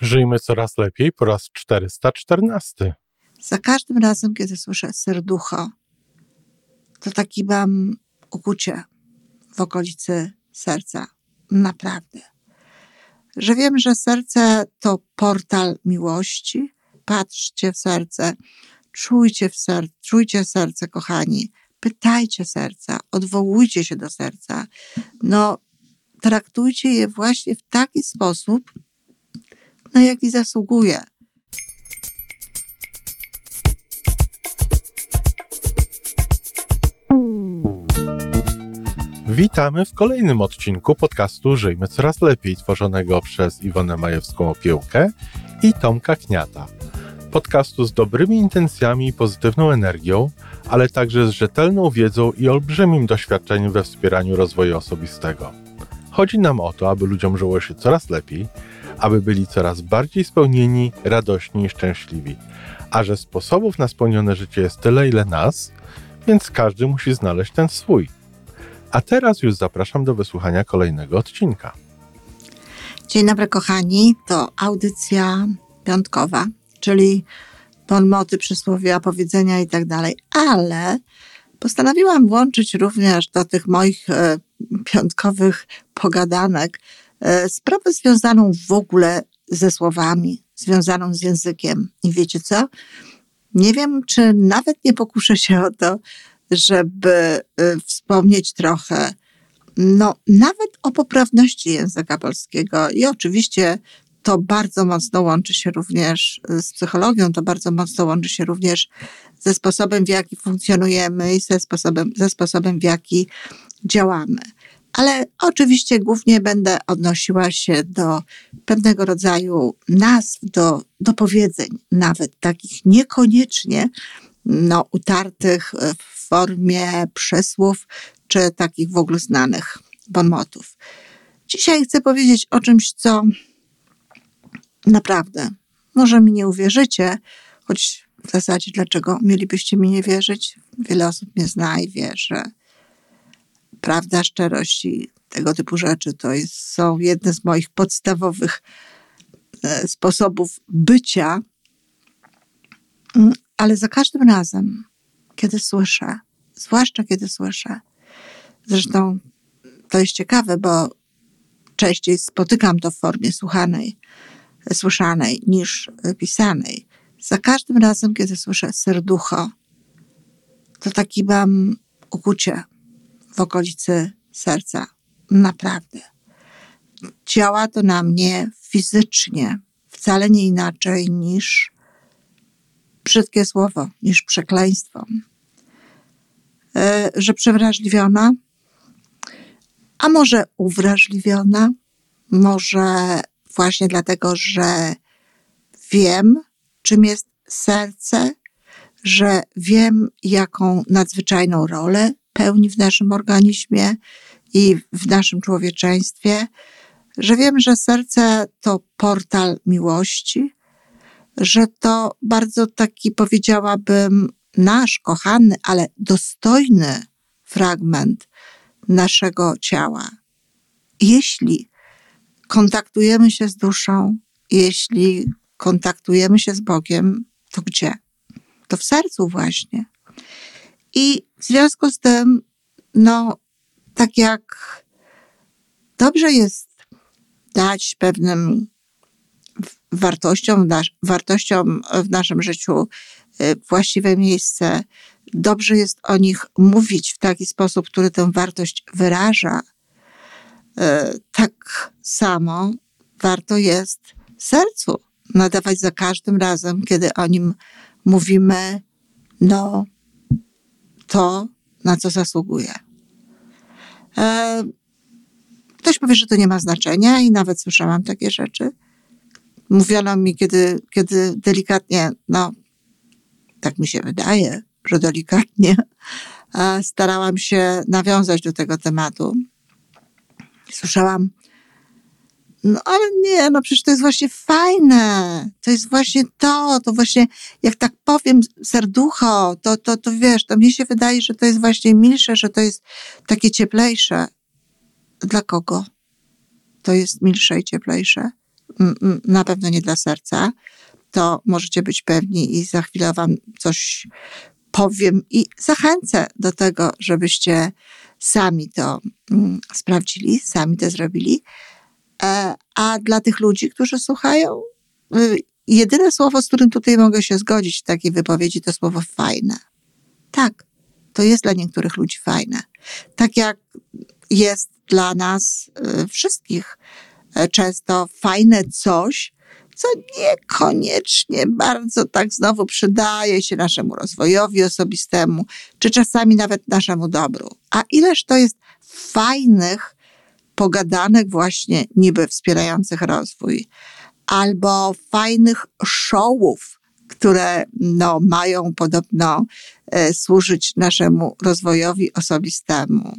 Żyjmy coraz lepiej po raz 414. Za każdym razem, kiedy słyszę serducho, to taki mam ukucie w okolicy serca. Naprawdę. Że wiem, że serce to portal miłości. Patrzcie w serce, czujcie w serce, czujcie serce, kochani. Pytajcie serca, odwołujcie się do serca. No, traktujcie je właśnie w taki sposób, na jaki zasługuje. Witamy w kolejnym odcinku podcastu Żyjmy Coraz Lepiej, tworzonego przez Iwonę Majewską-Opiełkę i Tomka Kniata. Podcastu z dobrymi intencjami i pozytywną energią, ale także z rzetelną wiedzą i olbrzymim doświadczeniem we wspieraniu rozwoju osobistego. Chodzi nam o to, aby ludziom żyło się coraz lepiej, aby byli coraz bardziej spełnieni, radośni i szczęśliwi. A że sposobów na spełnione życie jest tyle, ile nas, więc każdy musi znaleźć ten swój. A teraz już zapraszam do wysłuchania kolejnego odcinka. Dzień dobry, kochani. To audycja piątkowa, czyli bonmoty, przysłowia, powiedzenia i tak dalej, ale postanowiłam włączyć również do tych moich e, piątkowych pogadanek sprawę związaną w ogóle ze słowami, związaną z językiem. I wiecie co? Nie wiem, czy nawet nie pokuszę się o to, żeby y, wspomnieć trochę, no, nawet o poprawności języka polskiego. I oczywiście to bardzo mocno łączy się również z psychologią, to bardzo mocno łączy się również ze sposobem, w jaki funkcjonujemy i ze sposobem, ze sposobem w jaki działamy. Ale oczywiście głównie będę odnosiła się do pewnego rodzaju nazw, do, do powiedzeń, nawet takich niekoniecznie no, utartych w formie przesłów, czy takich w ogóle znanych bonmotów. Dzisiaj chcę powiedzieć o czymś, co naprawdę, może mi nie uwierzycie, choć w zasadzie dlaczego mielibyście mi nie wierzyć? Wiele osób mnie zna i wie, że prawda, szczerość i tego typu rzeczy to jest, są jedne z moich podstawowych e, sposobów bycia, mm, ale za każdym razem, kiedy słyszę, zwłaszcza kiedy słyszę. Zresztą to jest ciekawe, bo częściej spotykam to w formie słuchanej, słyszanej niż pisanej. Za każdym razem, kiedy słyszę serducho, to taki mam ukucie w okolicy serca. Naprawdę. Działa to na mnie fizycznie, wcale nie inaczej niż brzydkie słowo, niż przekleństwo. E, że przewrażliwiona, a może uwrażliwiona, może właśnie dlatego, że wiem, czym jest serce, że wiem, jaką nadzwyczajną rolę pełni w naszym organizmie i w naszym człowieczeństwie, że wiem, że serce to portal miłości, że to bardzo taki, powiedziałabym, nasz kochany, ale dostojny fragment naszego ciała. Jeśli kontaktujemy się z duszą, jeśli kontaktujemy się z Bogiem, to gdzie? To w sercu właśnie. I w związku z tym, no, tak jak dobrze jest dać pewnym wartościom, wartościom w naszym życiu y, właściwe miejsce. Dobrze jest o nich mówić w taki sposób, który tę wartość wyraża. Y, tak samo warto jest sercu nadawać za każdym razem, kiedy o nim mówimy, no, to, na co zasługuje. E, ktoś powie, że to nie ma znaczenia i nawet słyszałam takie rzeczy mówiono mi, kiedy, kiedy delikatnie, no, tak mi się wydaje, że delikatnie starałam się nawiązać do tego tematu. Słyszałam, no ale nie, no przecież to jest właśnie fajne. To jest właśnie to, to właśnie, jak tak powiem, serducho, to, to, to wiesz, to mi się wydaje, że to jest właśnie milsze, że to jest takie cieplejsze. Dla kogo to jest milsze i cieplejsze? na pewno nie dla serca. To możecie być pewni i za chwilę Wam coś powiem i zachęcę do tego, żebyście sami to mm, sprawdzili, sami to zrobili. E, a dla tych ludzi, którzy słuchają, y, jedyne słowo, z którym tutaj mogę się zgodzić w takiej wypowiedzi, to słowo fajne. Tak, to jest dla niektórych ludzi fajne. Tak jak jest dla nas y, wszystkich e, często fajne coś, co niekoniecznie bardzo tak znowu przydaje się naszemu rozwojowi osobistemu, czy czasami nawet naszemu dobru. A ileż to jest fajnych pogadanek właśnie niby wspierających rozwój, albo fajnych showów, które no, mają podobno e, służyć naszemu rozwojowi osobistemu.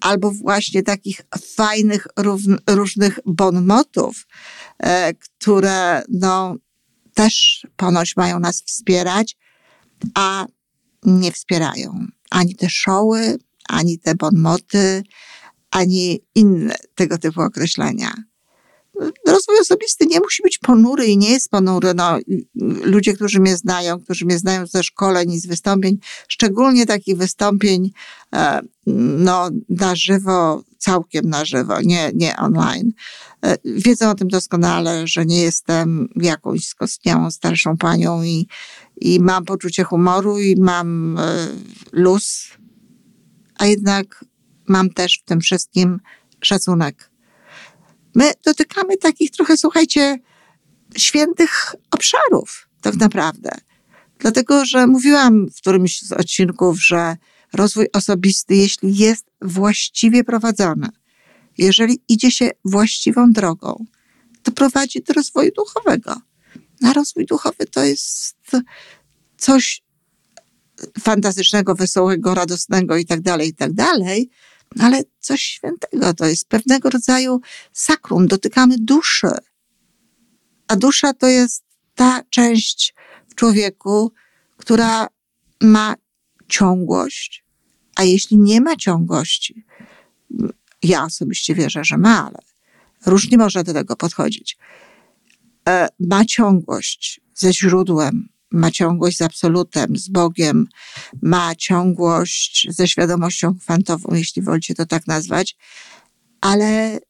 Albo właśnie takich fajnych różnych bonmotów, e, które no, też ponoć mają nas wspierać, a nie wspierają. Ani te szoły, ani te bonmoty, ani inne tego typu określenia rozwój osobisty nie musi być ponury i nie jest ponury. No, ludzie, którzy mnie znają, którzy mnie znają ze szkoleń i z wystąpień, szczególnie takich wystąpień e, no, na żywo, całkiem na żywo, nie, nie online, e, wiedzą o tym doskonale, że nie jestem jakąś skostniałą starszą panią i, i mam poczucie humoru i mam e, luz, a jednak mam też w tym wszystkim szacunek My dotykamy takich trochę, słuchajcie, świętych obszarów, tak naprawdę. Dlatego, że mówiłam w którymś z odcinków, że rozwój osobisty, jeśli jest właściwie prowadzony, jeżeli idzie się właściwą drogą, to prowadzi do rozwoju duchowego. A rozwój duchowy to jest coś fantastycznego, wesołego, radosnego i tak dalej, i tak dalej, ale coś świętego. To jest pewnego rodzaju sakrum. Dotykamy duszy. A dusza to jest ta część w człowieku, która ma ciągłość, a jeśli nie ma ciągłości, ja osobiście wierzę, że ma, ale różnie można do tego podchodzić, e, ma ciągłość ze źródłem, ma ciągłość z absolutem, z Bogiem, ma ciągłość ze świadomością kwantową, jeśli wolicie to tak nazwać, ale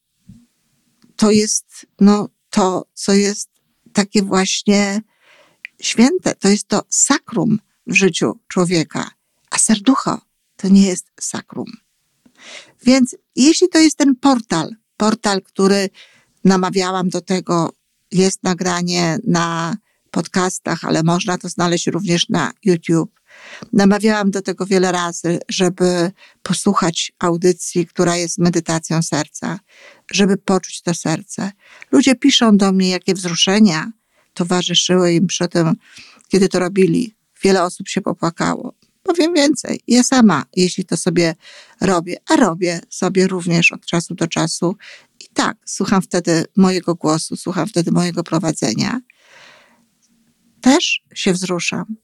to jest no, to, co jest takie właśnie święte. To jest to sakrum w życiu człowieka, a serducho to nie jest sakrum. Więc jeśli to jest ten portal, portal, który namawiałam do tego, jest nagranie na podcastach, ale można to znaleźć również na YouTube. Namawiałam do tego wiele razy, żeby posłuchać audycji, która jest medytacją serca, żeby poczuć to serce. Ludzie piszą do mnie, jakie wzruszenia towarzyszyły im przy tym, kiedy to robili. Wiele osób się popłakało. Powiem więcej. Ja sama, jeśli to sobie robię, a robię sobie również od czasu do czasu, i tak, słucham wtedy mojego głosu, słucham wtedy mojego prowadzenia też się wzruszam.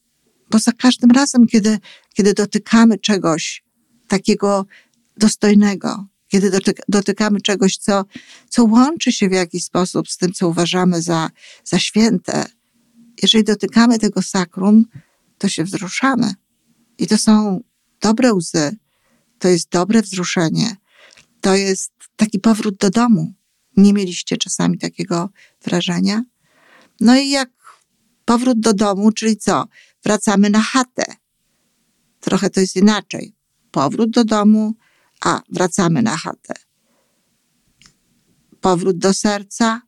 Bo za każdym razem, kiedy, kiedy dotykamy czegoś takiego dostojnego, kiedy dotykamy czegoś, co, co łączy się w jakiś sposób z tym, co uważamy za, za święte, jeżeli dotykamy tego sakrum, to się wzruszamy. I to są dobre łzy, to jest dobre wzruszenie, to jest taki powrót do domu. Nie mieliście czasami takiego wrażenia? No i jak Powrót do domu, czyli co? Wracamy na chatę. Trochę to jest inaczej. Powrót do domu, a wracamy na chatę. Powrót do serca,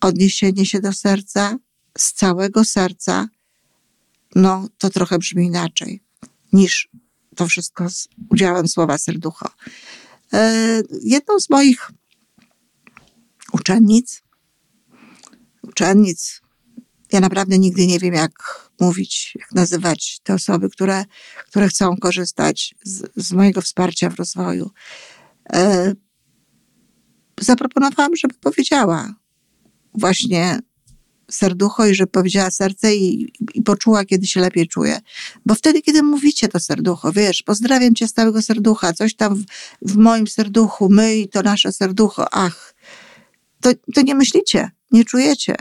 odniesienie się do serca, z całego serca, no to trochę brzmi inaczej niż to wszystko z udziałem słowa serducho. E, jedną z moich uczennic, uczennic, ja naprawdę nigdy nie wiem, jak mówić, jak nazywać te osoby, które, które chcą korzystać z, z mojego wsparcia w rozwoju. E, zaproponowałam, żeby powiedziała właśnie serducho i żeby powiedziała serce i, i poczuła, kiedy się lepiej czuje. Bo wtedy, kiedy mówicie to serducho, wiesz, pozdrawiam cię z całego serducha, coś tam w, w moim serduchu, my i to nasze serducho, ach, to, to nie myślicie, nie czujecie.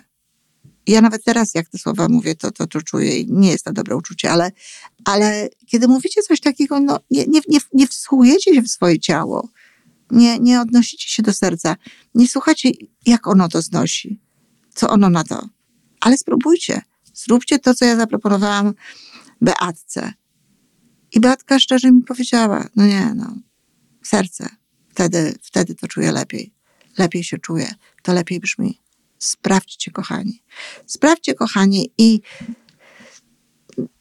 Ja nawet teraz, jak te słowa mówię, to, to, to czuję i nie jest to dobre uczucie, ale, ale kiedy mówicie coś takiego, no, nie, nie, nie, nie wsłuchujecie się w swoje ciało, nie, nie odnosicie się do serca, nie słuchacie, jak ono to znosi, co ono na to. Ale spróbujcie, zróbcie to, co ja zaproponowałam Beatce. I Beatka szczerze mi powiedziała, no nie, no, serce, wtedy, wtedy to czuję lepiej. Lepiej się czuję, to lepiej brzmi. Sprawdźcie, kochani. Sprawdźcie, kochani, i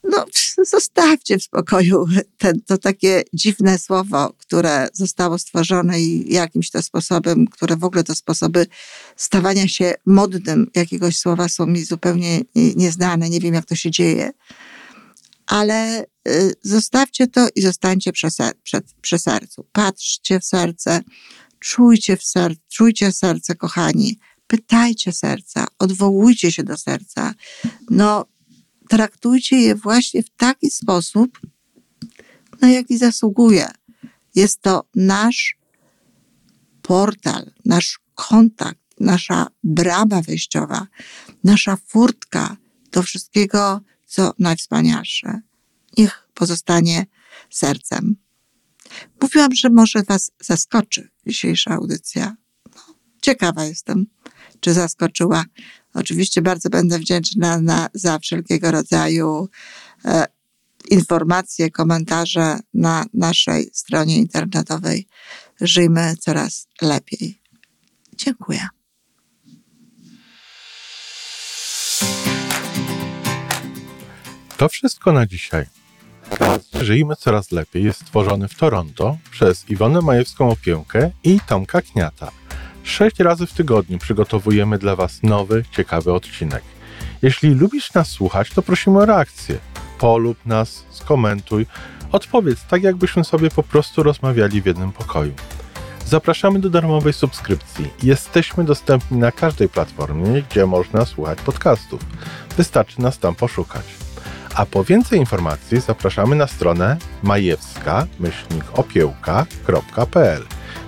no, zostawcie w spokoju ten, to takie dziwne słowo, które zostało stworzone i jakimś to sposobem, które w ogóle to sposoby stawania się modnym jakiegoś słowa są mi zupełnie nieznane. Nie wiem, jak to się dzieje. Ale y, zostawcie to i zostańcie przy, przy, przy sercu. Patrzcie w serce, czujcie w serce, czujcie serce, kochani. Pytajcie serca, odwołujcie się do serca. No, traktujcie je właśnie w taki sposób, na jaki zasługuje. Jest to nasz portal, nasz kontakt, nasza brama wejściowa, nasza furtka do wszystkiego, co najwspanialsze. Niech pozostanie sercem. Mówiłam, że może Was zaskoczy dzisiejsza audycja. No, ciekawa jestem, czy zaskoczyła. Oczywiście bardzo będę wdzięczna na, za wszelkiego rodzaju e, informacje, komentarze na naszej stronie internetowej. Żyjmy coraz lepiej. Dziękuję. To wszystko na dzisiaj. Żyjmy coraz lepiej jest stworzony w Toronto przez Iwonę Majewską Opiełkę i Tomka Kniata. Sześć razy w tygodniu przygotowujemy dla Was nowy, ciekawy odcinek. Jeśli lubisz nas słuchać, to prosimy o reakcję. Polub nas, skomentuj, odpowiedz tak, jakbyśmy sobie po prostu rozmawiali w jednym pokoju. Zapraszamy do darmowej subskrypcji. Jesteśmy dostępni na każdej platformie, gdzie można słuchać podcastów. Wystarczy nas tam poszukać. A po więcej informacji zapraszamy na stronę majewska-opiełka.pl.